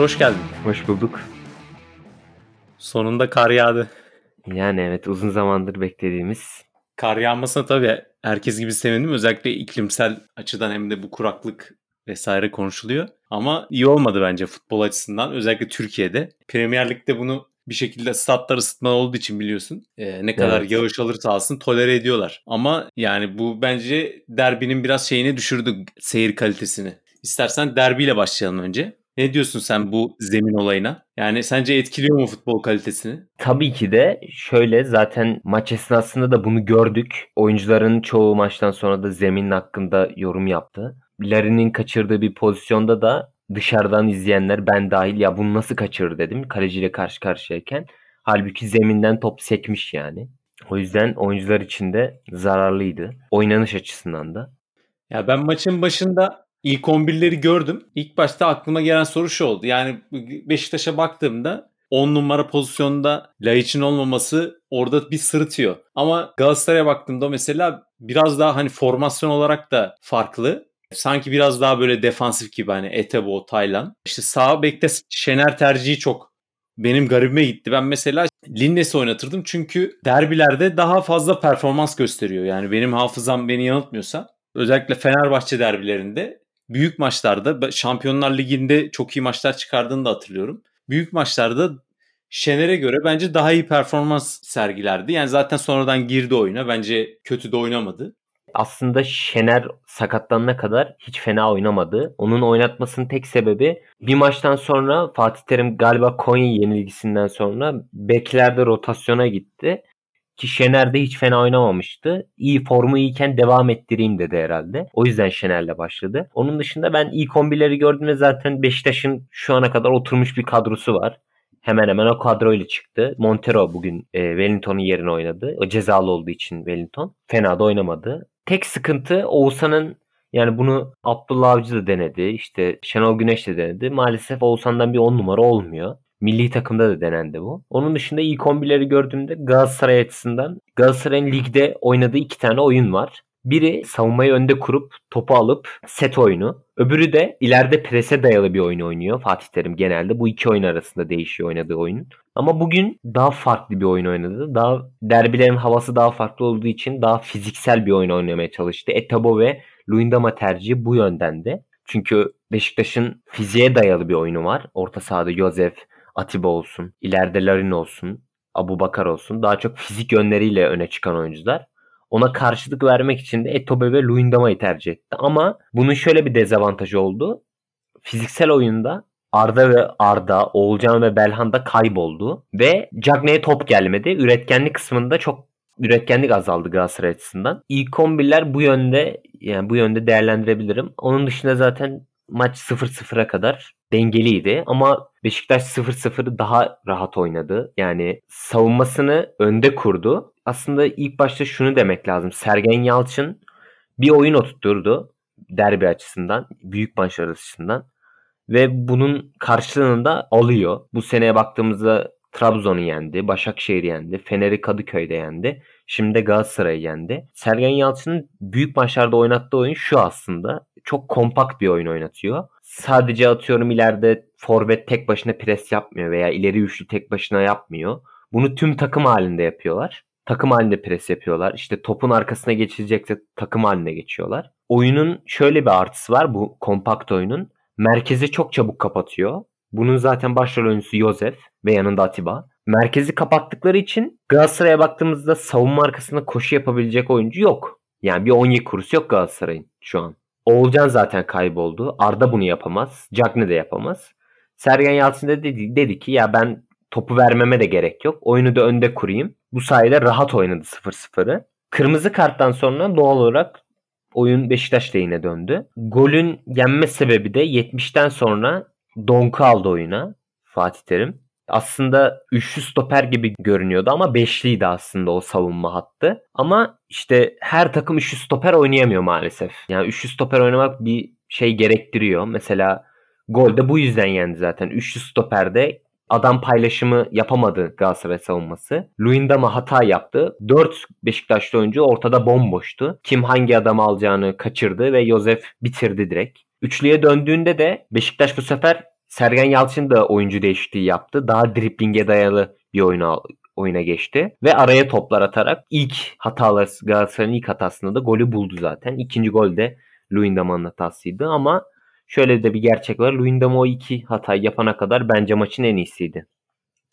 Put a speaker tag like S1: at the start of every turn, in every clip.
S1: Onur hoş geldin.
S2: Hoş bulduk.
S1: Sonunda kar yağdı.
S2: Yani evet uzun zamandır beklediğimiz.
S1: Kar yağmasına tabii herkes gibi sevindim. Özellikle iklimsel açıdan hem de bu kuraklık vesaire konuşuluyor. Ama iyi olmadı bence futbol açısından. Özellikle Türkiye'de. Premier Lig'de bunu bir şekilde statlar ısıtma olduğu için biliyorsun. E, ne kadar evet. yağış alırsa alsın tolere ediyorlar. Ama yani bu bence derbinin biraz şeyini düşürdü seyir kalitesini. İstersen derbiyle başlayalım önce. Ne diyorsun sen bu zemin olayına? Yani sence etkiliyor mu futbol kalitesini?
S2: Tabii ki de şöyle zaten maç esnasında da bunu gördük. Oyuncuların çoğu maçtan sonra da zemin hakkında yorum yaptı. Larin'in kaçırdığı bir pozisyonda da dışarıdan izleyenler ben dahil ya bunu nasıl kaçırır dedim kaleciyle karşı karşıyayken. Halbuki zeminden top sekmiş yani. O yüzden oyuncular için de zararlıydı. Oynanış açısından da.
S1: Ya ben maçın başında ilk 11'leri gördüm. İlk başta aklıma gelen soru şu oldu. Yani Beşiktaş'a baktığımda 10 numara pozisyonda Laiç'in olmaması orada bir sırıtıyor. Ama Galatasaray'a baktığımda mesela biraz daha hani formasyon olarak da farklı. Sanki biraz daha böyle defansif gibi hani Etebo, Taylan. İşte sağ bekte Şener tercihi çok benim garibime gitti. Ben mesela Linnes'i oynatırdım çünkü derbilerde daha fazla performans gösteriyor. Yani benim hafızam beni yanıltmıyorsa özellikle Fenerbahçe derbilerinde büyük maçlarda Şampiyonlar Ligi'nde çok iyi maçlar çıkardığını da hatırlıyorum. Büyük maçlarda Şener'e göre bence daha iyi performans sergilerdi. Yani zaten sonradan girdi oyuna. Bence kötü de oynamadı.
S2: Aslında Şener sakatlanana kadar hiç fena oynamadı. Onun oynatmasının tek sebebi bir maçtan sonra Fatih Terim galiba Konya yenilgisinden sonra beklerde rotasyona gitti. Ki Şener de hiç fena oynamamıştı. İyi formu iyiyken devam ettireyim dedi herhalde. O yüzden Şener'le başladı. Onun dışında ben ilk 11'leri gördüğümde zaten Beşiktaş'ın şu ana kadar oturmuş bir kadrosu var. Hemen hemen o kadroyla çıktı. Montero bugün e, Wellington'un yerine oynadı. O cezalı olduğu için Wellington. Fena da oynamadı. Tek sıkıntı Oğuzhan'ın yani bunu Abdullah Avcı da denedi. İşte Şenol Güneş de denedi. Maalesef Oğuzhan'dan bir 10 numara olmuyor. Milli takımda da denendi bu. Onun dışında ilk 11'leri gördüğümde Galatasaray açısından Galatasaray'ın ligde oynadığı iki tane oyun var. Biri savunmayı önde kurup topu alıp set oyunu. Öbürü de ileride prese dayalı bir oyun oynuyor Fatih Terim genelde. Bu iki oyun arasında değişiyor oynadığı oyun. Ama bugün daha farklı bir oyun oynadı. Daha derbilerin havası daha farklı olduğu için daha fiziksel bir oyun oynamaya çalıştı. Etabo ve Luindama tercihi bu yöndendi. Çünkü Beşiktaş'ın fiziğe dayalı bir oyunu var. Orta sahada Josef, Atiba olsun, ileride Larin olsun, Abu Bakar olsun. Daha çok fizik yönleriyle öne çıkan oyuncular. Ona karşılık vermek için de Etobe ve Luindama'yı tercih etti. Ama bunun şöyle bir dezavantajı oldu. Fiziksel oyunda Arda ve Arda, Oğulcan ve Belhan da kayboldu. Ve Cagney'e top gelmedi. Üretkenlik kısmında çok üretkenlik azaldı Galatasaray açısından. İlk 11'ler bu yönde yani bu yönde değerlendirebilirim. Onun dışında zaten maç 0-0'a kadar dengeliydi ama Beşiktaş 0-0'ı daha rahat oynadı. Yani savunmasını önde kurdu. Aslında ilk başta şunu demek lazım. Sergen Yalçın bir oyun oturtturdu derbi açısından, büyük maçlar açısından ve bunun karşılığını da alıyor. Bu seneye baktığımızda Trabzon'u yendi, Başakşehir yendi, Fener'i Kadıköy'de yendi. Şimdi de Galatasaray'ı yendi. Sergen Yalçın'ın büyük maçlarda oynattığı oyun şu aslında. Çok kompakt bir oyun oynatıyor. Sadece atıyorum ileride forvet tek başına pres yapmıyor veya ileri üçlü tek başına yapmıyor. Bunu tüm takım halinde yapıyorlar. Takım halinde pres yapıyorlar. İşte topun arkasına geçilecekse takım haline geçiyorlar. Oyunun şöyle bir artısı var bu kompakt oyunun. Merkezi çok çabuk kapatıyor. Bunun zaten başrol oyuncusu Josef ve yanında Atiba. Merkezi kapattıkları için Galatasaray'a baktığımızda savunma arkasında koşu yapabilecek oyuncu yok. Yani bir Onyek kurusu yok Galatasaray'ın şu an. Oğulcan zaten kayboldu. Arda bunu yapamaz. Cagne de yapamaz. Sergen Yalçın da dedi, dedi ki ya ben topu vermeme de gerek yok. Oyunu da önde kurayım. Bu sayede rahat oynadı 0-0'ı. Kırmızı karttan sonra doğal olarak oyun Beşiktaş lehine döndü. Golün yenme sebebi de 70'ten sonra Donku aldı oyuna Fatih Terim. Aslında üçlü stoper gibi görünüyordu ama beşliydi aslında o savunma hattı. Ama işte her takım üçlü stoper oynayamıyor maalesef. Yani üçlü stoper oynamak bir şey gerektiriyor. Mesela golde bu yüzden yendi zaten. Üçlü stoperde adam paylaşımı yapamadı Galatasaray savunması. Luindama hata yaptı. 4 Beşiktaşlı oyuncu ortada bomboştu. Kim hangi adamı alacağını kaçırdı ve Josef bitirdi direkt. Üçlüye döndüğünde de Beşiktaş bu sefer Sergen Yalçın da oyuncu değişikliği yaptı. Daha driplinge dayalı bir oyuna oyuna geçti. Ve araya toplar atarak ilk hatalar Galatasaray'ın ilk hatasında da golü buldu zaten. İkinci gol de Luyendam'ın hatasıydı ama şöyle de bir gerçek var. Luyendam o iki hatayı yapana kadar bence maçın en iyisiydi.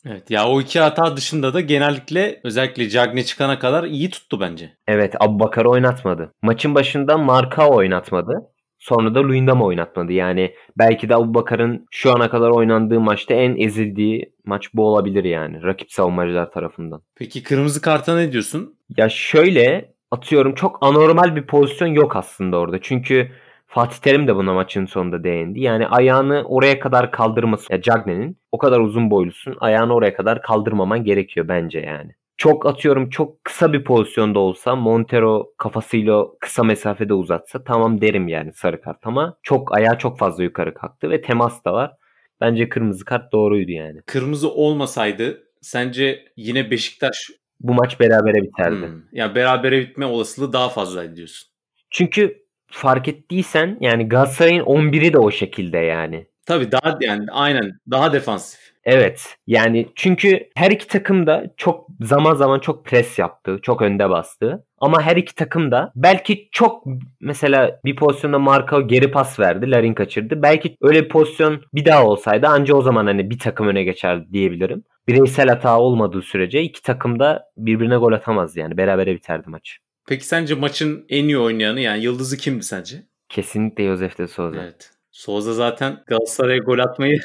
S1: Evet ya o iki hata dışında da genellikle özellikle Cagne çıkana kadar iyi tuttu bence.
S2: Evet Abu Bakar'ı oynatmadı. Maçın başında Marka oynatmadı. Sonra da Luyendam oynatmadı. Yani belki de Abu Bakar'ın şu ana kadar oynandığı maçta en ezildiği maç bu olabilir yani. Rakip savunmacılar tarafından.
S1: Peki kırmızı karta ne diyorsun?
S2: Ya şöyle atıyorum çok anormal bir pozisyon yok aslında orada. Çünkü Fatih Terim de buna maçın sonunda değindi. Yani ayağını oraya kadar kaldırması. Ya Cagne'nin o kadar uzun boylusun. Ayağını oraya kadar kaldırmaman gerekiyor bence yani. Çok atıyorum çok kısa bir pozisyonda olsa Montero kafasıyla kısa mesafede uzatsa tamam derim yani sarı kart ama çok ayağı çok fazla yukarı kalktı ve temas da var. Bence kırmızı kart doğruydu yani.
S1: Kırmızı olmasaydı sence yine Beşiktaş
S2: bu maç berabere biterdi.
S1: Hmm. Yani berabere bitme olasılığı daha fazla diyorsun.
S2: Çünkü fark ettiysen yani Galatasaray'ın 11'i de o şekilde yani.
S1: Tabii daha yani aynen daha defansif.
S2: Evet. Yani çünkü her iki takım da çok zaman zaman çok pres yaptı. Çok önde bastı. Ama her iki takım da belki çok mesela bir pozisyonda Marka geri pas verdi. Larin kaçırdı. Belki öyle bir pozisyon bir daha olsaydı anca o zaman hani bir takım öne geçerdi diyebilirim. Bireysel hata olmadığı sürece iki takım da birbirine gol atamaz yani. Berabere biterdi maç.
S1: Peki sence maçın en iyi oynayanı yani yıldızı kimdi sence?
S2: Kesinlikle Josef de Souza.
S1: Evet. Souza zaten Galatasaray'a gol atmayı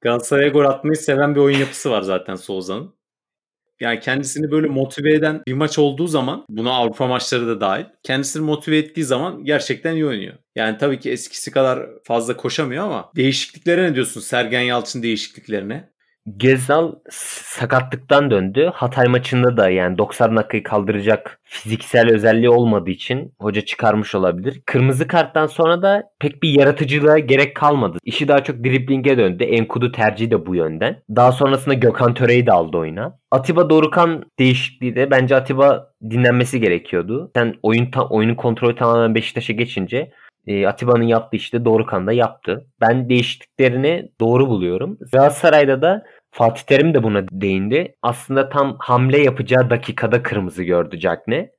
S1: Galatasaray'a gol atmayı seven bir oyun yapısı var zaten Souza'nın. Yani kendisini böyle motive eden bir maç olduğu zaman buna Avrupa maçları da dahil. Kendisini motive ettiği zaman gerçekten iyi oynuyor. Yani tabii ki eskisi kadar fazla koşamıyor ama değişikliklere ne diyorsun Sergen Yalçın değişikliklerine?
S2: Gezal sakatlıktan döndü. Hatay maçında da yani 90 dakikayı kaldıracak fiziksel özelliği olmadığı için hoca çıkarmış olabilir. Kırmızı karttan sonra da pek bir yaratıcılığa gerek kalmadı. İşi daha çok driblinge döndü. Enkudu tercihi de bu yönden. Daha sonrasında Gökhan Töre'yi de aldı oyuna. Atiba Dorukan değişikliği de bence Atiba dinlenmesi gerekiyordu. Sen oyun ta- oyunun kontrolü tamamen Beşiktaş'a geçince e, Atiba'nın yaptığı işte Dorukan da yaptı. Ben değişikliklerini doğru buluyorum. Galatasaray'da da Fatih Terim de buna değindi. Aslında tam hamle yapacağı dakikada kırmızı gördü Cagne.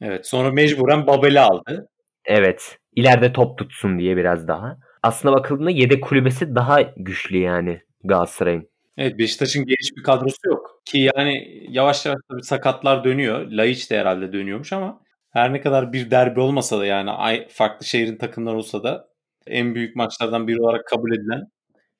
S1: Evet sonra mecburen Babel'i aldı.
S2: Evet. İleride top tutsun diye biraz daha. Aslında bakıldığında yedek kulübesi daha güçlü yani Galatasaray'ın.
S1: Evet Beşiktaş'ın geniş bir kadrosu yok. Ki yani yavaş yavaş tabii sakatlar dönüyor. Laiç de herhalde dönüyormuş ama her ne kadar bir derbi olmasa da yani farklı şehrin takımları olsa da en büyük maçlardan biri olarak kabul edilen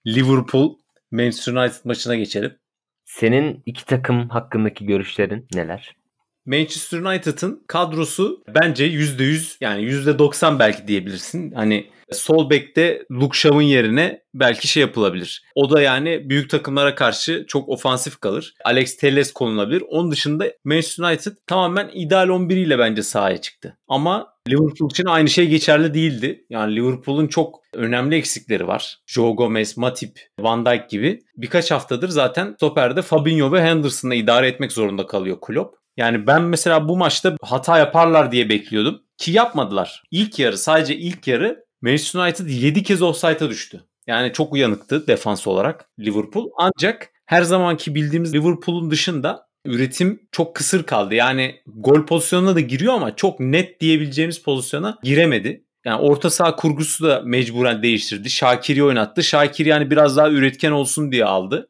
S1: Liverpool Manchester United maçına geçelim.
S2: Senin iki takım hakkındaki görüşlerin neler?
S1: Manchester United'ın kadrosu bence %100 yani %90 belki diyebilirsin. Hani sol bekte Luke Shaw'ın yerine belki şey yapılabilir. O da yani büyük takımlara karşı çok ofansif kalır. Alex Telles konulabilir. Onun dışında Manchester United tamamen ideal 11 ile bence sahaya çıktı. Ama Liverpool için aynı şey geçerli değildi. Yani Liverpool'un çok önemli eksikleri var. Joe Gomez, Matip, Van Dijk gibi. Birkaç haftadır zaten stoperde Fabinho ve Henderson'la idare etmek zorunda kalıyor Klopp. Yani ben mesela bu maçta hata yaparlar diye bekliyordum. Ki yapmadılar. İlk yarı sadece ilk yarı Manchester United 7 kez offside'a düştü. Yani çok uyanıktı defans olarak Liverpool. Ancak her zamanki bildiğimiz Liverpool'un dışında üretim çok kısır kaldı. Yani gol pozisyonuna da giriyor ama çok net diyebileceğimiz pozisyona giremedi. Yani orta saha kurgusu da mecburen değiştirdi. Şakir'i oynattı. Şakir yani biraz daha üretken olsun diye aldı.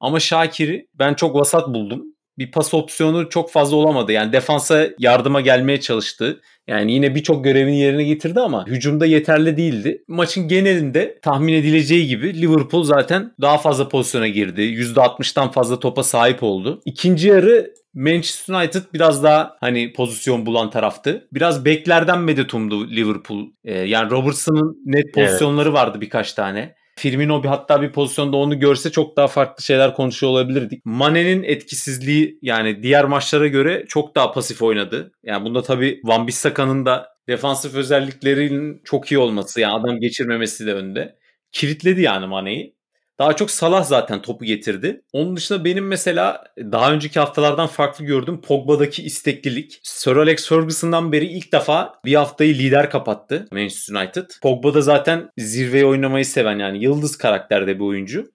S1: Ama Şakir'i ben çok vasat buldum bir pas opsiyonu çok fazla olamadı. Yani defansa yardıma gelmeye çalıştı. Yani yine birçok görevini yerine getirdi ama hücumda yeterli değildi. Maçın genelinde tahmin edileceği gibi Liverpool zaten daha fazla pozisyona girdi. %60'tan fazla topa sahip oldu. İkinci yarı Manchester United biraz daha hani pozisyon bulan taraftı. Biraz beklerden medet umdu Liverpool. Ee, yani Robertson'ın net pozisyonları evet. vardı birkaç tane. Firmino bir hatta bir pozisyonda onu görse çok daha farklı şeyler konuşuyor olabilirdik. Mane'nin etkisizliği yani diğer maçlara göre çok daha pasif oynadı. Yani bunda tabii Van Bissaka'nın da defansif özelliklerinin çok iyi olması yani adam geçirmemesi de önde. Kilitledi yani Mane'yi. Daha çok Salah zaten topu getirdi. Onun dışında benim mesela daha önceki haftalardan farklı gördüm Pogba'daki isteklilik. Sir Alex Ferguson'dan beri ilk defa bir haftayı lider kapattı Manchester United. Pogba da zaten zirveyi oynamayı seven yani yıldız karakterde bir oyuncu.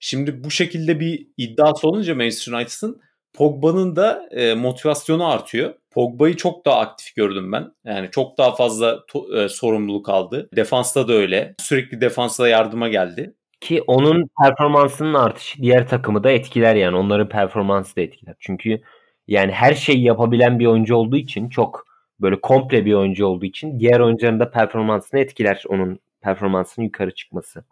S1: Şimdi bu şekilde bir iddiası olunca Manchester United'ın Pogba'nın da e, motivasyonu artıyor. Pogba'yı çok daha aktif gördüm ben. Yani çok daha fazla to- e, sorumluluk aldı. Defansta da öyle. Sürekli defansa yardıma geldi.
S2: Ki onun performansının artışı diğer takımı da etkiler yani. Onların performansı da etkiler. Çünkü yani her şeyi yapabilen bir oyuncu olduğu için çok böyle komple bir oyuncu olduğu için diğer oyuncuların da performansını etkiler onun performansının yukarı çıkması.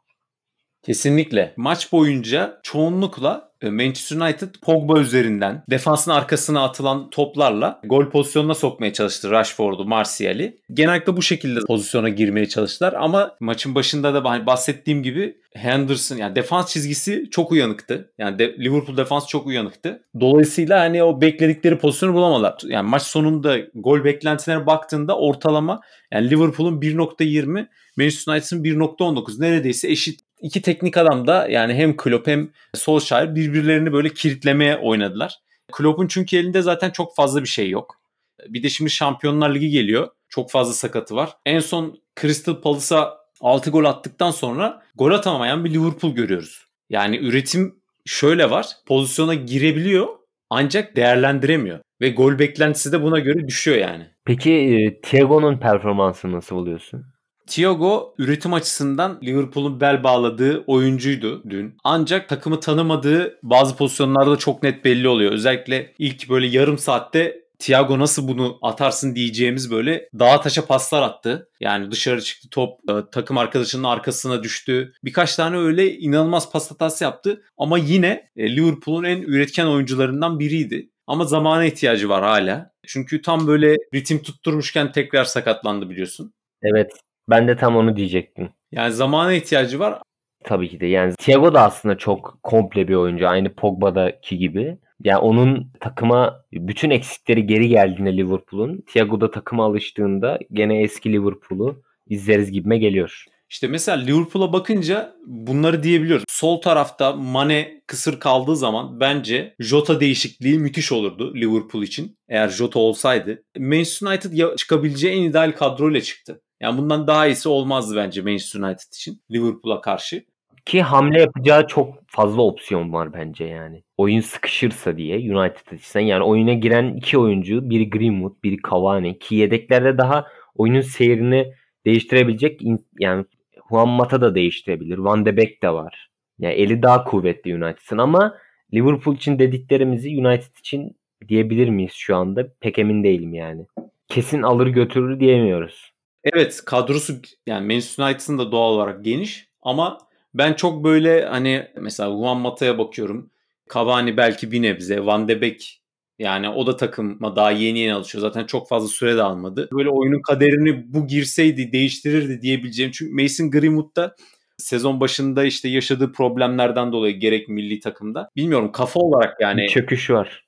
S1: Kesinlikle. Maç boyunca çoğunlukla e, Manchester United Pogba üzerinden defansın arkasına atılan toplarla gol pozisyonuna sokmaya çalıştı Rashford'u, Martial'i. Genellikle bu şekilde pozisyona girmeye çalıştılar ama maçın başında da bahsettiğim gibi Henderson yani defans çizgisi çok uyanıktı. Yani de, Liverpool defans çok uyanıktı. Dolayısıyla hani o bekledikleri pozisyonu bulamadılar. Yani maç sonunda gol beklentilerine baktığında ortalama yani Liverpool'un 1.20 Manchester United'ın 1.19 neredeyse eşit iki teknik adam da yani hem Klopp hem Solskjaer birbirlerini böyle kilitlemeye oynadılar. Klopp'un çünkü elinde zaten çok fazla bir şey yok. Bir de şimdi Şampiyonlar Ligi geliyor. Çok fazla sakatı var. En son Crystal Palace'a 6 gol attıktan sonra gol atamayan bir Liverpool görüyoruz. Yani üretim şöyle var. Pozisyona girebiliyor ancak değerlendiremiyor. Ve gol beklentisi de buna göre düşüyor yani.
S2: Peki e, Thiago'nun performansını nasıl buluyorsun?
S1: Thiago üretim açısından Liverpool'un bel bağladığı oyuncuydu dün. Ancak takımı tanımadığı bazı pozisyonlarda çok net belli oluyor. Özellikle ilk böyle yarım saatte Thiago nasıl bunu atarsın diyeceğimiz böyle dağa taşa paslar attı. Yani dışarı çıktı top e, takım arkadaşının arkasına düştü. Birkaç tane öyle inanılmaz pas hatası yaptı. Ama yine e, Liverpool'un en üretken oyuncularından biriydi. Ama zamana ihtiyacı var hala. Çünkü tam böyle ritim tutturmuşken tekrar sakatlandı biliyorsun.
S2: Evet ben de tam onu diyecektim.
S1: Yani zamana ihtiyacı var.
S2: Tabii ki de. Yani Thiago da aslında çok komple bir oyuncu. Aynı Pogba'daki gibi. Yani onun takıma bütün eksikleri geri geldiğinde Liverpool'un Thiago da takıma alıştığında gene eski Liverpool'u izleriz gibime geliyor.
S1: İşte mesela Liverpool'a bakınca bunları diyebiliyoruz. Sol tarafta Mane kısır kaldığı zaman bence Jota değişikliği müthiş olurdu Liverpool için. Eğer Jota olsaydı. Manchester United çıkabileceği en ideal kadroyla çıktı. Yani bundan daha iyisi olmazdı bence Manchester United için Liverpool'a karşı.
S2: Ki hamle yapacağı çok fazla opsiyon var bence yani. Oyun sıkışırsa diye United açısından. Yani oyuna giren iki oyuncu biri Greenwood biri Cavani ki yedeklerde daha oyunun seyrini değiştirebilecek yani Juan Mata da değiştirebilir. Van de Beek de var. Yani eli daha kuvvetli United'ın ama Liverpool için dediklerimizi United için diyebilir miyiz şu anda? Pek emin değilim yani. Kesin alır götürür diyemiyoruz.
S1: Evet kadrosu yani Manchester United'ın da doğal olarak geniş ama ben çok böyle hani mesela Juan Mata'ya bakıyorum. Cavani belki bir nebze. Van de Beek yani o da takıma daha yeni yeni alışıyor. Zaten çok fazla süre de almadı. Böyle oyunun kaderini bu girseydi değiştirirdi diyebileceğim. Çünkü Mason Greenwood da sezon başında işte yaşadığı problemlerden dolayı gerek milli takımda. Bilmiyorum kafa olarak yani.
S2: Çöküş var.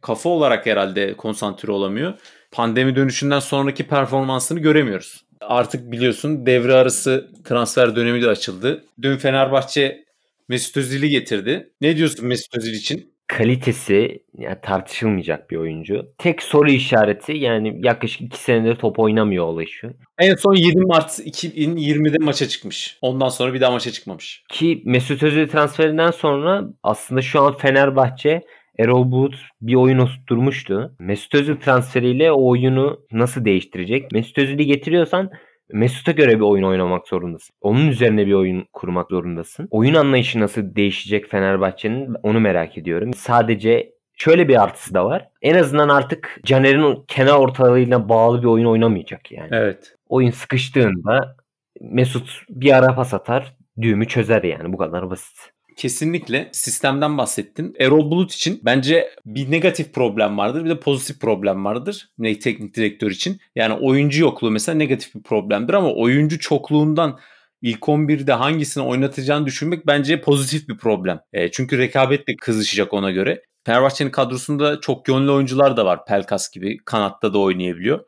S1: Kafa olarak herhalde konsantre olamıyor. Pandemi dönüşünden sonraki performansını göremiyoruz. Artık biliyorsun devre arası transfer dönemi de açıldı. Dün Fenerbahçe Mesut Özil'i getirdi. Ne diyorsun Mesut Özil için?
S2: Kalitesi yani tartışılmayacak bir oyuncu. Tek soru işareti yani yaklaşık 2 senedir top oynamıyor olayı şu.
S1: En son 7 Mart 2020'de maça çıkmış. Ondan sonra bir daha maça çıkmamış.
S2: Ki Mesut Özil transferinden sonra aslında şu an Fenerbahçe Erol Bulut bir oyun oturtmuştu. Mesut Özil transferiyle o oyunu nasıl değiştirecek? Mesut Özil'i getiriyorsan Mesut'a göre bir oyun oynamak zorundasın. Onun üzerine bir oyun kurmak zorundasın. Oyun anlayışı nasıl değişecek Fenerbahçe'nin onu merak ediyorum. Sadece şöyle bir artısı da var. En azından artık Caner'in kenar ortalığıyla bağlı bir oyun oynamayacak yani.
S1: Evet.
S2: Oyun sıkıştığında Mesut bir ara pas atar, düğümü çözer yani bu kadar basit.
S1: Kesinlikle sistemden bahsettin. Erol Bulut için bence bir negatif problem vardır bir de pozitif problem vardır. Ne teknik direktör için. Yani oyuncu yokluğu mesela negatif bir problemdir ama oyuncu çokluğundan ilk 11'de hangisini oynatacağını düşünmek bence pozitif bir problem. E, çünkü rekabetle kızışacak ona göre. Fenerbahçe'nin kadrosunda çok yönlü oyuncular da var. Pelkas gibi kanatta da oynayabiliyor.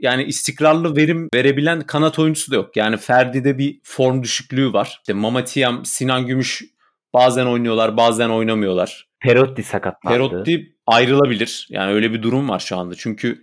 S1: Yani istikrarlı verim verebilen kanat oyuncusu da yok. Yani Ferdi'de bir form düşüklüğü var. İşte Mamatiyam, Sinan Gümüş Bazen oynuyorlar, bazen oynamıyorlar.
S2: Perotti sakatlandı.
S1: Perotti ayrılabilir. Yani öyle bir durum var şu anda. Çünkü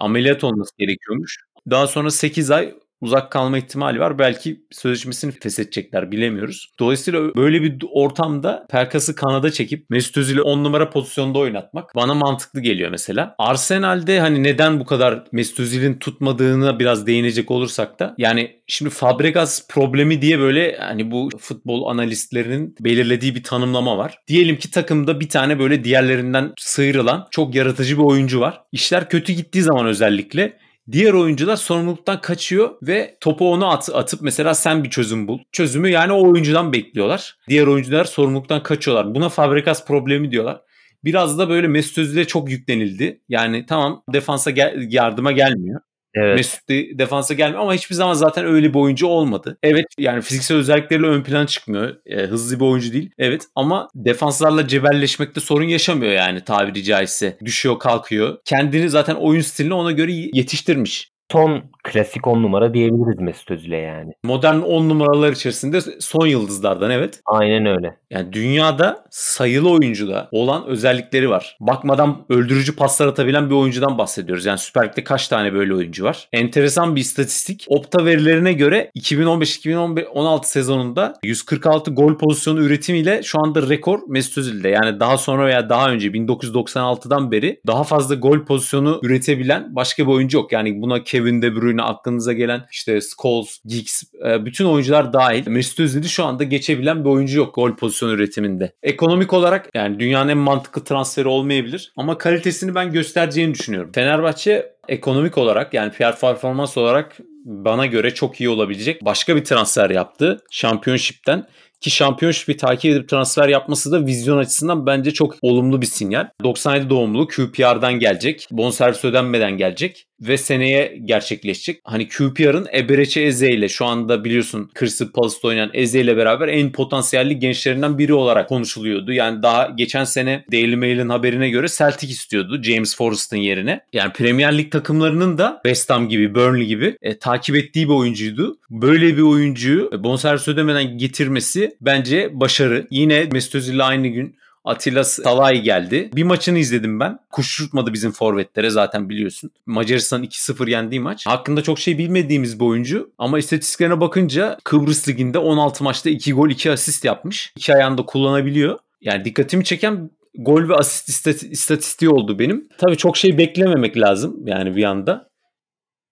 S1: ameliyat olması gerekiyormuş. Daha sonra 8 ay uzak kalma ihtimali var. Belki sözleşmesini feshedecekler bilemiyoruz. Dolayısıyla böyle bir ortamda Pelkas'ı kanada çekip Mesut Özil'i 10 numara pozisyonda oynatmak bana mantıklı geliyor mesela. Arsenal'de hani neden bu kadar Mesut Özil'in tutmadığına biraz değinecek olursak da yani şimdi Fabregas problemi diye böyle hani bu futbol analistlerinin belirlediği bir tanımlama var. Diyelim ki takımda bir tane böyle diğerlerinden sıyrılan çok yaratıcı bir oyuncu var. İşler kötü gittiği zaman özellikle Diğer oyuncular sorumluluktan kaçıyor ve topu ona at, atıp mesela sen bir çözüm bul. Çözümü yani o oyuncudan bekliyorlar. Diğer oyuncular sorumluluktan kaçıyorlar. Buna Fabregas problemi diyorlar. Biraz da böyle Mesut Özil'e çok yüklenildi. Yani tamam defansa gel- yardıma gelmiyor. Evet. Mesut de, defansa gelmiyor ama hiçbir zaman zaten öyle bir oyuncu olmadı. Evet yani fiziksel özellikleriyle ön plana çıkmıyor. E, hızlı bir oyuncu değil. Evet ama defanslarla cebelleşmekte sorun yaşamıyor yani tabiri caizse. Düşüyor kalkıyor. Kendini zaten oyun stilini ona göre yetiştirmiş
S2: son klasik 10 numara diyebiliriz Mesut Özil'e yani.
S1: Modern 10 numaralar içerisinde son yıldızlardan evet.
S2: Aynen öyle.
S1: Yani dünyada sayılı oyuncuda olan özellikleri var. Bakmadan öldürücü paslar atabilen bir oyuncudan bahsediyoruz. Yani Süper Lig'de kaç tane böyle oyuncu var? Enteresan bir istatistik. Opta verilerine göre 2015-2016 sezonunda 146 gol pozisyonu üretimiyle şu anda rekor Mesut Özil'de. Yani daha sonra veya daha önce 1996'dan beri daha fazla gol pozisyonu üretebilen başka bir oyuncu yok. Yani buna Kevin De Bruyne aklınıza gelen işte Scholes, Giggs e, bütün oyuncular dahil. Mesut Özil'i şu anda geçebilen bir oyuncu yok gol pozisyon üretiminde. Ekonomik olarak yani dünyanın en mantıklı transferi olmayabilir ama kalitesini ben göstereceğini düşünüyorum. Fenerbahçe ekonomik olarak yani performans olarak bana göre çok iyi olabilecek başka bir transfer yaptı. Championship'ten ki şampiyonşipi takip edip transfer yapması da vizyon açısından bence çok olumlu bir sinyal. 97 doğumlu QPR'dan gelecek. Bonservis ödenmeden gelecek ve seneye gerçekleşecek. Hani QPR'ın Ebereçe Eze ile şu anda biliyorsun Crystal Palace'da oynayan Eze ile beraber en potansiyelli gençlerinden biri olarak konuşuluyordu. Yani daha geçen sene Daily Mail'in haberine göre Celtic istiyordu James Forrest'ın yerine. Yani Premier Lig takımlarının da West Ham gibi, Burnley gibi e, takip ettiği bir oyuncuydu. Böyle bir oyuncuyu bonservis ödemeden getirmesi bence başarı. Yine Mesut Özil aynı gün Atilla Salay geldi. Bir maçını izledim ben. Kuş tutmadı bizim forvetlere zaten biliyorsun. Macaristan 2-0 yendiği maç. Hakkında çok şey bilmediğimiz bir oyuncu ama istatistiklerine bakınca Kıbrıs Ligi'nde 16 maçta 2 gol 2 asist yapmış. İki ayağında kullanabiliyor. Yani dikkatimi çeken gol ve asist istatistiği oldu benim. Tabii çok şey beklememek lazım yani bir anda.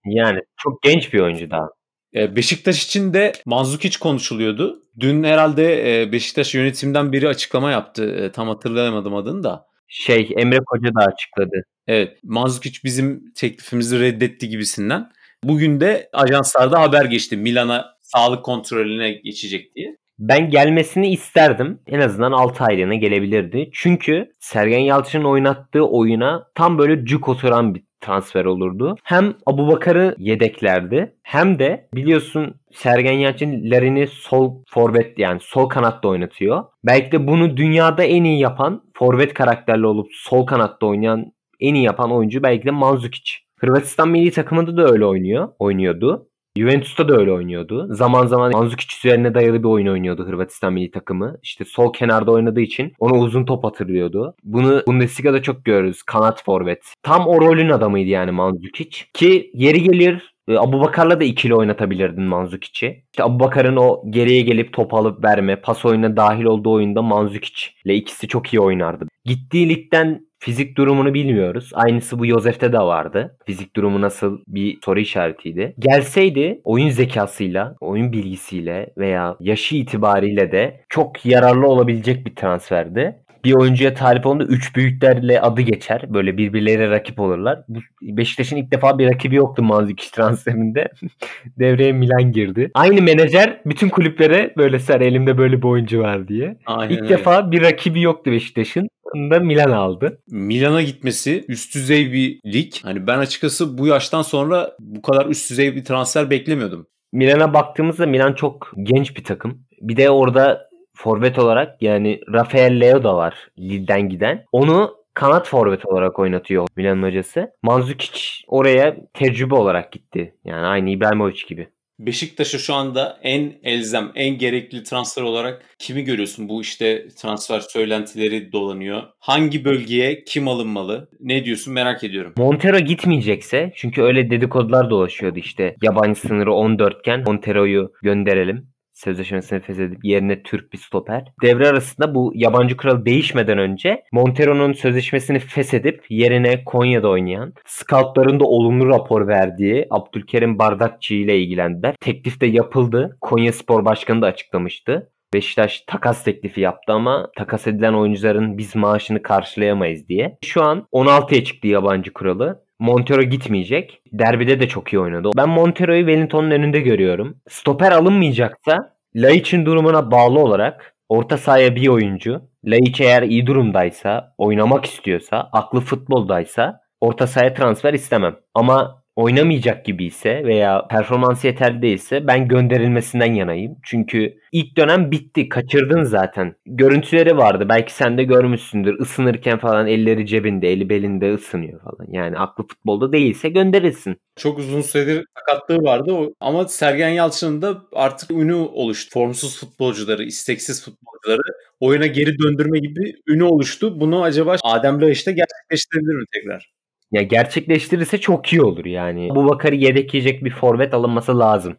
S2: Yani çok genç bir oyuncu daha.
S1: E, Beşiktaş için de Manzukic konuşuluyordu. Dün herhalde e, Beşiktaş yönetimden biri açıklama yaptı. E, tam hatırlayamadım adını da.
S2: Şey Emre Koca da açıkladı.
S1: Evet Manzukic bizim teklifimizi reddetti gibisinden. Bugün de ajanslarda haber geçti. Milan'a sağlık kontrolüne geçecek diye.
S2: Ben gelmesini isterdim. En azından 6 aylığına gelebilirdi. Çünkü Sergen Yalçın'ın oynattığı oyuna tam böyle cuk oturan bir transfer olurdu. Hem Abu Bakar'ı yedeklerdi hem de biliyorsun Sergen Yalçın Larin'i sol forvet yani sol kanatta oynatıyor. Belki de bunu dünyada en iyi yapan forvet karakterli olup sol kanatta oynayan en iyi yapan oyuncu belki de Mandzukic. Hırvatistan milli takımında da öyle oynuyor, oynuyordu. Juventus'ta da öyle oynuyordu. Zaman zaman Mandzukic üzerine dayalı bir oyun oynuyordu Hırvatistan milli takımı. İşte sol kenarda oynadığı için ona uzun top hatırlıyordu. Bunu Bundesliga'da çok görürüz. Kanat forvet. Tam o rolün adamıydı yani Mandzukic. Ki yeri gelir Abu Bakar'la da ikili oynatabilirdin Manzukic'i. İşte Abu Bakar'ın o geriye gelip top alıp verme, pas oyununa dahil olduğu oyunda Manzukic ile ikisi çok iyi oynardı. Gittiği ligden Fizik durumunu bilmiyoruz. Aynısı bu Yosef'te de vardı. Fizik durumu nasıl bir soru işaretiydi. Gelseydi oyun zekasıyla, oyun bilgisiyle veya yaşı itibariyle de çok yararlı olabilecek bir transferdi bir oyuncuya talip olduğunda üç büyüklerle adı geçer. Böyle birbirleriyle rakip olurlar. Bu Beşiktaş'ın ilk defa bir rakibi yoktu Manzukic transferinde. Devreye Milan girdi. Aynı menajer bütün kulüplere böyle ser elimde böyle bir oyuncu var diye. Aynen ilk öyle. defa bir rakibi yoktu Beşiktaş'ın. da Milan aldı.
S1: Milan'a gitmesi üst düzey bir lig. Hani ben açıkçası bu yaştan sonra bu kadar üst düzey bir transfer beklemiyordum.
S2: Milan'a baktığımızda Milan çok genç bir takım. Bir de orada forvet olarak yani Rafael Leo da var Lille'den giden. Onu kanat forvet olarak oynatıyor Milan hocası. Manzukic oraya tecrübe olarak gitti. Yani aynı İbrahimovic gibi.
S1: Beşiktaş'a şu anda en elzem, en gerekli transfer olarak kimi görüyorsun? Bu işte transfer söylentileri dolanıyor. Hangi bölgeye kim alınmalı? Ne diyorsun merak ediyorum.
S2: Montero gitmeyecekse çünkü öyle dedikodular dolaşıyordu işte. Yabancı sınırı 14 iken Montero'yu gönderelim sözleşmesini feshedip yerine Türk bir stoper. Devre arasında bu yabancı kural değişmeden önce Montero'nun sözleşmesini feshedip yerine Konya'da oynayan, scoutların da olumlu rapor verdiği Abdülkerim Bardakçı ile ilgilendiler. Teklif de yapıldı. Konya Spor Başkanı da açıklamıştı. Beşiktaş takas teklifi yaptı ama takas edilen oyuncuların biz maaşını karşılayamayız diye. Şu an 16'ya çıktı yabancı kuralı. Montero gitmeyecek. Derbide de çok iyi oynadı. Ben Montero'yu Wellington'un önünde görüyorum. Stoper alınmayacaksa Laiç'in durumuna bağlı olarak orta sahaya bir oyuncu. Laiç eğer iyi durumdaysa, oynamak istiyorsa, aklı futboldaysa orta sahaya transfer istemem. Ama oynamayacak gibi ise veya performansı yeterli değilse ben gönderilmesinden yanayım. Çünkü ilk dönem bitti. Kaçırdın zaten. Görüntüleri vardı. Belki sen de görmüşsündür. Isınırken falan elleri cebinde, eli belinde ısınıyor falan. Yani aklı futbolda değilse gönderilsin.
S1: Çok uzun süredir sakatlığı vardı ama Sergen Yalçın'ın da artık ünü oluştu. Formsuz futbolcuları, isteksiz futbolcuları oyuna geri döndürme gibi ünü oluştu. Bunu acaba Adem Laiş de gerçekleştirebilir mi tekrar?
S2: Ya gerçekleştirirse çok iyi olur yani. Bu Bakar'ı yedekleyecek bir forvet alınması lazım.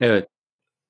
S1: Evet.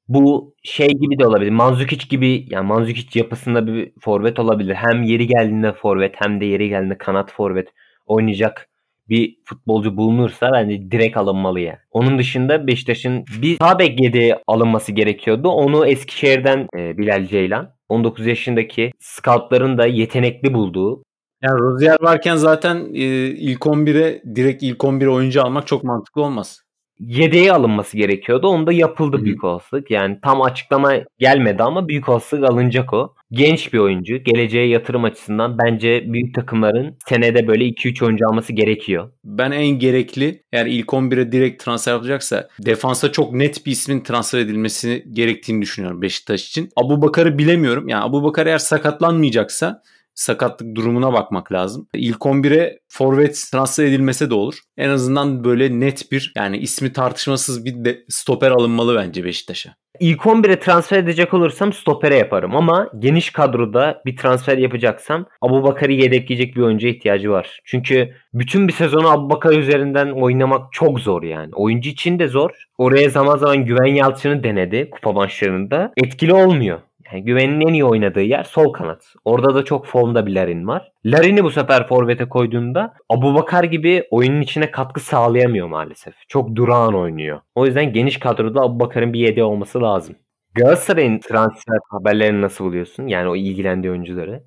S2: Bu şey gibi de olabilir. Manzukic gibi yani Manzukic yapısında bir forvet olabilir. Hem yeri geldiğinde forvet hem de yeri geldiğinde kanat forvet oynayacak bir futbolcu bulunursa bence direkt alınmalı ya. Onun dışında Beşiktaş'ın bir sağ bek yedeği alınması gerekiyordu. Onu Eskişehir'den e, Bilal Ceylan 19 yaşındaki scoutların da yetenekli bulduğu
S1: yani Rozier varken zaten e, ilk 11'e direkt ilk 11 oyuncu almak çok mantıklı olmaz.
S2: Yedeğe alınması gerekiyordu. Onda yapıldı Hı-hı. büyük olasılık. Yani tam açıklama gelmedi ama büyük olasılık alınacak o. Genç bir oyuncu. Geleceğe yatırım açısından bence büyük takımların senede böyle 2-3 oyuncu alması gerekiyor.
S1: Ben en gerekli eğer ilk 11'e direkt transfer yapacaksa defansa çok net bir ismin transfer edilmesi gerektiğini düşünüyorum Beşiktaş için. Abu Bakar'ı bilemiyorum. Yani Abu Bakar eğer sakatlanmayacaksa sakatlık durumuna bakmak lazım. İlk 11'e forvet transfer edilmese de olur. En azından böyle net bir yani ismi tartışmasız bir de stoper alınmalı bence Beşiktaş'a.
S2: İlk 11'e transfer edecek olursam stopere yaparım ama geniş kadroda bir transfer yapacaksam Abu Bakar'ı yedekleyecek bir oyuncuya ihtiyacı var. Çünkü bütün bir sezonu Abu Bakar üzerinden oynamak çok zor yani. Oyuncu için de zor. Oraya zaman zaman Güven Yalçın'ı denedi kupa maçlarında. Etkili olmuyor. Yani güvenin en iyi oynadığı yer sol kanat. Orada da çok formda bir Larin var. Larin'i bu sefer forvete koyduğunda Abu Bakar gibi oyunun içine katkı sağlayamıyor maalesef. Çok durağan oynuyor. O yüzden geniş kadroda Abu Bakar'ın bir yedeği olması lazım. Galatasaray'ın transfer haberlerini nasıl buluyorsun? Yani o ilgilendiği oyuncuları.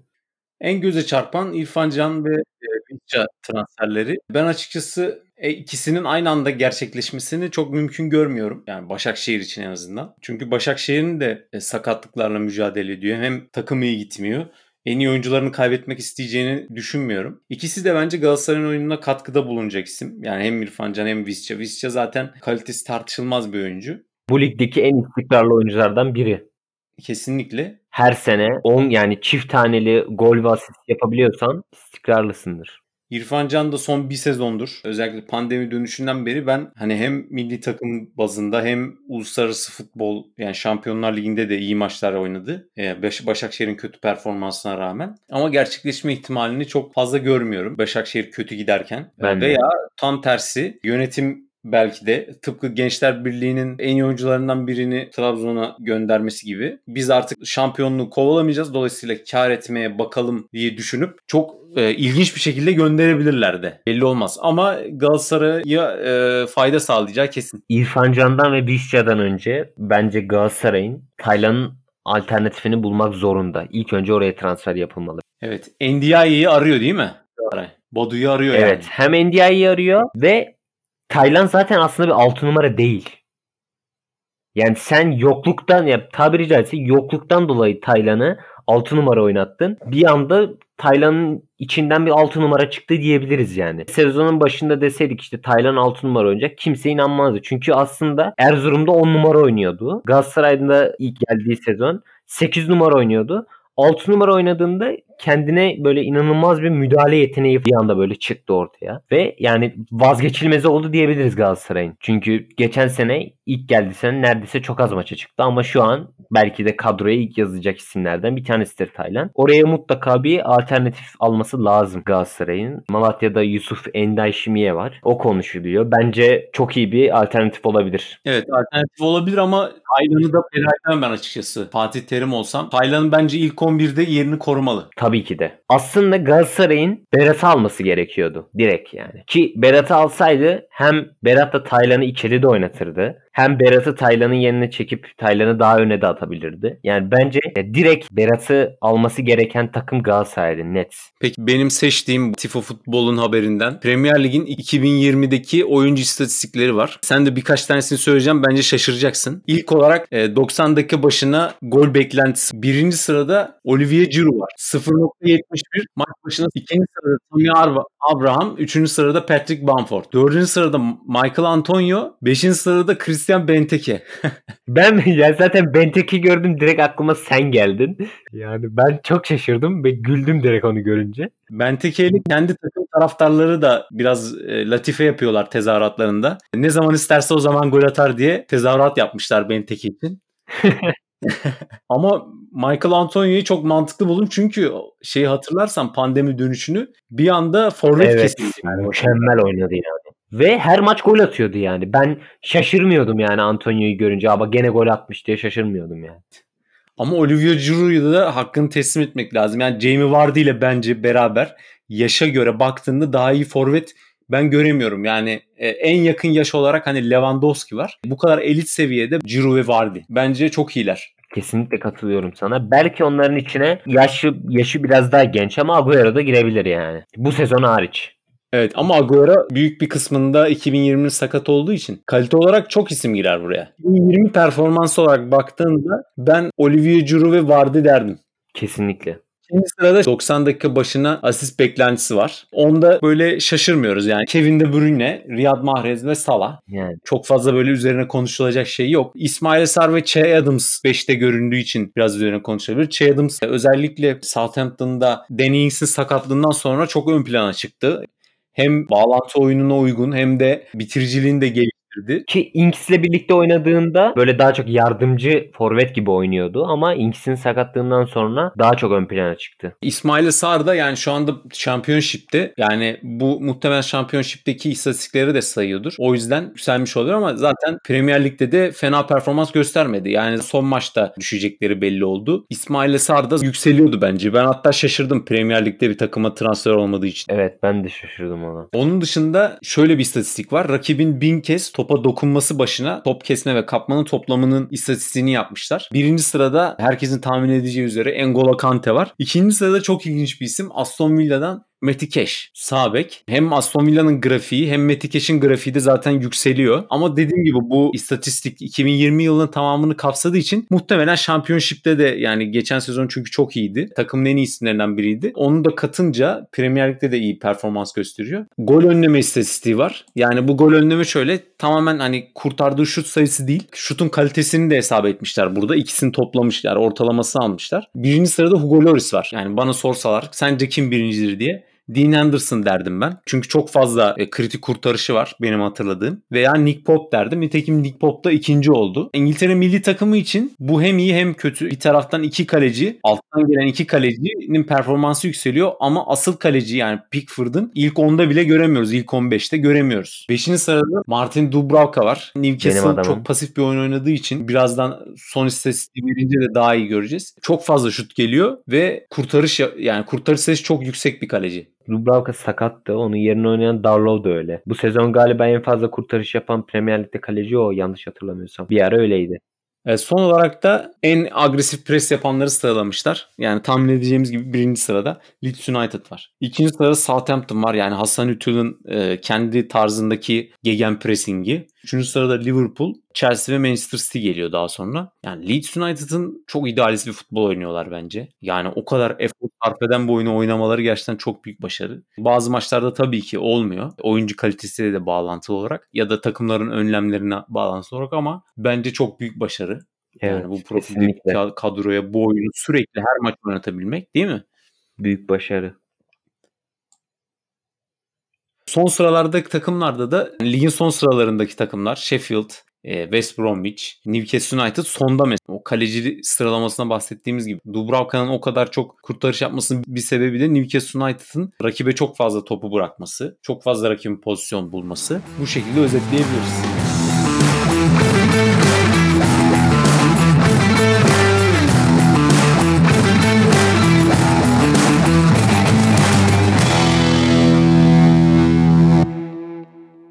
S1: En göze çarpan İrfan Can ve e, transferleri. Ben açıkçası e, ikisinin aynı anda gerçekleşmesini çok mümkün görmüyorum. Yani Başakşehir için en azından. Çünkü Başakşehir'in de e, sakatlıklarla mücadele ediyor. Hem takım iyi gitmiyor en iyi oyuncularını kaybetmek isteyeceğini düşünmüyorum. İkisi de bence Galatasaray'ın oyununa katkıda bulunacak isim. Yani hem İrfan Can hem Visca. Visca zaten kalitesi tartışılmaz bir oyuncu.
S2: Bu ligdeki en istikrarlı oyunculardan biri.
S1: Kesinlikle.
S2: Her sene 10 yani çift taneli gol ve asist yapabiliyorsan istikrarlısındır.
S1: İrfan Can da son bir sezondur. Özellikle pandemi dönüşünden beri ben hani hem milli takım bazında hem uluslararası futbol yani Şampiyonlar Ligi'nde de iyi maçlar oynadı. Ee, Başakşehir'in kötü performansına rağmen. Ama gerçekleşme ihtimalini çok fazla görmüyorum. Başakşehir kötü giderken. Ben Veya de. tam tersi yönetim belki de tıpkı Gençler Birliği'nin en iyi oyuncularından birini Trabzon'a göndermesi gibi biz artık şampiyonluğu kovalamayacağız dolayısıyla kar etmeye bakalım diye düşünüp çok e, ilginç bir şekilde gönderebilirler de. Belli olmaz. Ama Galatasaray'a e, fayda sağlayacağı kesin.
S2: İrfan Can'dan ve Bişça'dan önce bence Galatasaray'ın Taylan'ın alternatifini bulmak zorunda. İlk önce oraya transfer yapılmalı.
S1: Evet. Ndiaye'yi arıyor değil mi? Bodu'yu arıyor
S2: evet, yani. Evet. Hem Ndiaye'yi arıyor ve Taylan zaten aslında bir 6 numara değil. Yani sen yokluktan ya tabiri caizse yokluktan dolayı Taylan'ı 6 numara oynattın. Bir anda Taylan'ın içinden bir 6 numara çıktı diyebiliriz yani. Sezonun başında deseydik işte Taylan 6 numara oynayacak kimse inanmazdı. Çünkü aslında Erzurum'da 10 numara oynuyordu. Galatasaray'da ilk geldiği sezon 8 numara oynuyordu. 6 numara oynadığında kendine böyle inanılmaz bir müdahale yeteneği bir anda böyle çıktı ortaya. Ve yani vazgeçilmezi oldu diyebiliriz Galatasaray'ın. Çünkü geçen sene ilk geldi sene neredeyse çok az maça çıktı ama şu an belki de kadroya ilk yazacak isimlerden bir tanesidir Taylan. Oraya mutlaka bir alternatif alması lazım Galatasaray'ın. Malatya'da Yusuf Enday Şimiye var. O konuşuluyor. Bence çok iyi bir alternatif olabilir.
S1: Evet alternatif olabilir ama Taylan'ı da feda ben açıkçası. Fatih Terim olsam. Taylan'ın bence ilk 11'de yerini korumalı.
S2: Tabii ki de. Aslında Galatasaray'ın Berat'ı alması gerekiyordu. Direkt yani. Ki Berat'ı alsaydı hem Berat da Taylan'ı içeri de oynatırdı hem Berat'ı Taylan'ın yerine çekip Taylan'ı daha öne de atabilirdi. Yani bence direkt Berat'ı alması gereken takım Galatasaray'dı net.
S1: Peki benim seçtiğim Tifo Futbol'un haberinden Premier Lig'in 2020'deki oyuncu istatistikleri var. Sen de birkaç tanesini söyleyeceğim. Bence şaşıracaksın. İlk olarak 90 e, dakika başına gol beklentisi. Birinci sırada Olivier Giroud var. 0.71 maç başına. ikinci sırada Tammy Abraham. Üçüncü sırada Patrick Bamford. Dördüncü sırada Michael Antonio. Beşinci sırada Christian Benteke.
S2: ben ya zaten Benteke gördüm direkt aklıma sen geldin. Yani ben çok şaşırdım ve güldüm direkt onu görünce.
S1: Benteke ile kendi takım taraftarları da biraz e, latife yapıyorlar tezahüratlarında. Ne zaman isterse o zaman gol atar diye tezahürat yapmışlar Benteke için. Ama Michael Antonio'yu çok mantıklı buldum çünkü şeyi hatırlarsan pandemi dönüşünü bir anda forvet evet, kesildi.
S2: Yani mükemmel oynadı yani. Ve her maç gol atıyordu yani. Ben şaşırmıyordum yani Antonio'yu görünce. Ama gene gol atmış diye şaşırmıyordum yani.
S1: Ama Olivier Giroud'u da hakkını teslim etmek lazım. Yani Jamie Vardy ile bence beraber yaşa göre baktığında daha iyi forvet ben göremiyorum. Yani e, en yakın yaş olarak hani Lewandowski var. Bu kadar elit seviyede Giroud ve Vardy. Bence çok iyiler.
S2: Kesinlikle katılıyorum sana. Belki onların içine yaşı yaşı biraz daha genç ama Agüero da girebilir yani. Bu sezon hariç.
S1: Evet ama Agüero büyük bir kısmında 2020'nin sakat olduğu için kalite olarak çok isim girer buraya. 2020 performansı olarak baktığında ben Olivier Giroud ve Vardy derdim.
S2: Kesinlikle.
S1: İkinci sırada 90 dakika başına asist beklentisi var. Onda böyle şaşırmıyoruz yani. Kevin De Bruyne, Riyad Mahrez ve Salah. Yani. Çok fazla böyle üzerine konuşulacak şey yok. İsmail Sar ve Che Adams 5'te göründüğü için biraz üzerine konuşabilir. Che Adams özellikle Southampton'da Danny Ings'in sakatlığından sonra çok ön plana çıktı hem bağlantı oyununa uygun hem de bitiriciliğini de geliştirdi
S2: getirdi. Ki Inks'le birlikte oynadığında böyle daha çok yardımcı forvet gibi oynuyordu ama Inks'in sakatlığından sonra daha çok ön plana çıktı.
S1: İsmail Sar da yani şu anda Championship'te yani bu muhtemelen Championship'teki istatistikleri de sayıyordur. O yüzden yükselmiş oluyor ama zaten Premier Lig'de de fena performans göstermedi. Yani son maçta düşecekleri belli oldu. İsmail Sar da yükseliyordu bence. Ben hatta şaşırdım Premier Lig'de bir takıma transfer olmadığı için.
S2: Evet ben de şaşırdım ona.
S1: Onun dışında şöyle bir istatistik var. Rakibin bin kez top topa dokunması başına top kesme ve kapmanın toplamının istatistiğini yapmışlar. Birinci sırada herkesin tahmin edeceği üzere N'Golo Kante var. İkinci sırada çok ilginç bir isim Aston Villa'dan Metikeş sağ bek. Hem Aston Villa'nın grafiği hem Metikeş'in grafiği de zaten yükseliyor. Ama dediğim gibi bu istatistik 2020 yılının tamamını kapsadığı için muhtemelen Championship'te de yani geçen sezon çünkü çok iyiydi. Takımın en iyi isimlerinden biriydi. Onu da katınca Premier Lig'de de iyi performans gösteriyor. Gol önleme istatistiği var. Yani bu gol önleme şöyle tamamen hani kurtardığı şut sayısı değil. Şutun kalitesini de hesap etmişler burada. İkisini toplamışlar. Ortalamasını almışlar. Birinci sırada Hugo Lloris var. Yani bana sorsalar sence kim birincidir diye Dean Anderson derdim ben. Çünkü çok fazla e, kritik kurtarışı var benim hatırladığım. Veya Nick Pope derdim. Nitekim Nick Pope da ikinci oldu. İngiltere milli takımı için bu hem iyi hem kötü. Bir taraftan iki kaleci, alttan gelen iki kalecinin performansı yükseliyor ama asıl kaleci yani Pickford'ın ilk 10'da bile göremiyoruz. İlk 15'te göremiyoruz. 5. sırada Martin Dubravka var. Newcastle çok pasif bir oyun oynadığı için birazdan son istatistiği verince de daha iyi göreceğiz. Çok fazla şut geliyor ve kurtarış yani kurtarış sayısı çok yüksek bir kaleci.
S2: Dubravka sakattı. Onun yerine oynayan Darlow da öyle. Bu sezon galiba en fazla kurtarış yapan Premier Lig'de kaleci o yanlış hatırlamıyorsam. Bir ara öyleydi.
S1: E, son olarak da en agresif pres yapanları sıralamışlar. Yani tahmin edeceğimiz gibi birinci sırada Leeds United var. İkinci sırada Southampton var. Yani Hasan Ütül'ün e, kendi tarzındaki gegen pressingi. Üçüncü sırada Liverpool, Chelsea ve Manchester City geliyor daha sonra. Yani Leeds United'ın çok idealist bir futbol oynuyorlar bence. Yani o kadar efor sarf eden bu oyunu oynamaları gerçekten çok büyük başarı. Bazı maçlarda tabii ki olmuyor. Oyuncu kalitesiyle de bağlantılı olarak ya da takımların önlemlerine bağlantılı olarak ama bence çok büyük başarı. Evet, yani bu profilde kadroya bu oyunu sürekli her maç oynatabilmek değil mi?
S2: Büyük başarı.
S1: Son sıralardaki takımlarda da ligin son sıralarındaki takımlar Sheffield, e, West Bromwich, Newcastle United sonda mesela. O kaleci sıralamasına bahsettiğimiz gibi. Dubravka'nın o kadar çok kurtarış yapmasının bir sebebi de Newcastle United'ın rakibe çok fazla topu bırakması, çok fazla rakibin pozisyon bulması. Bu şekilde özetleyebiliriz.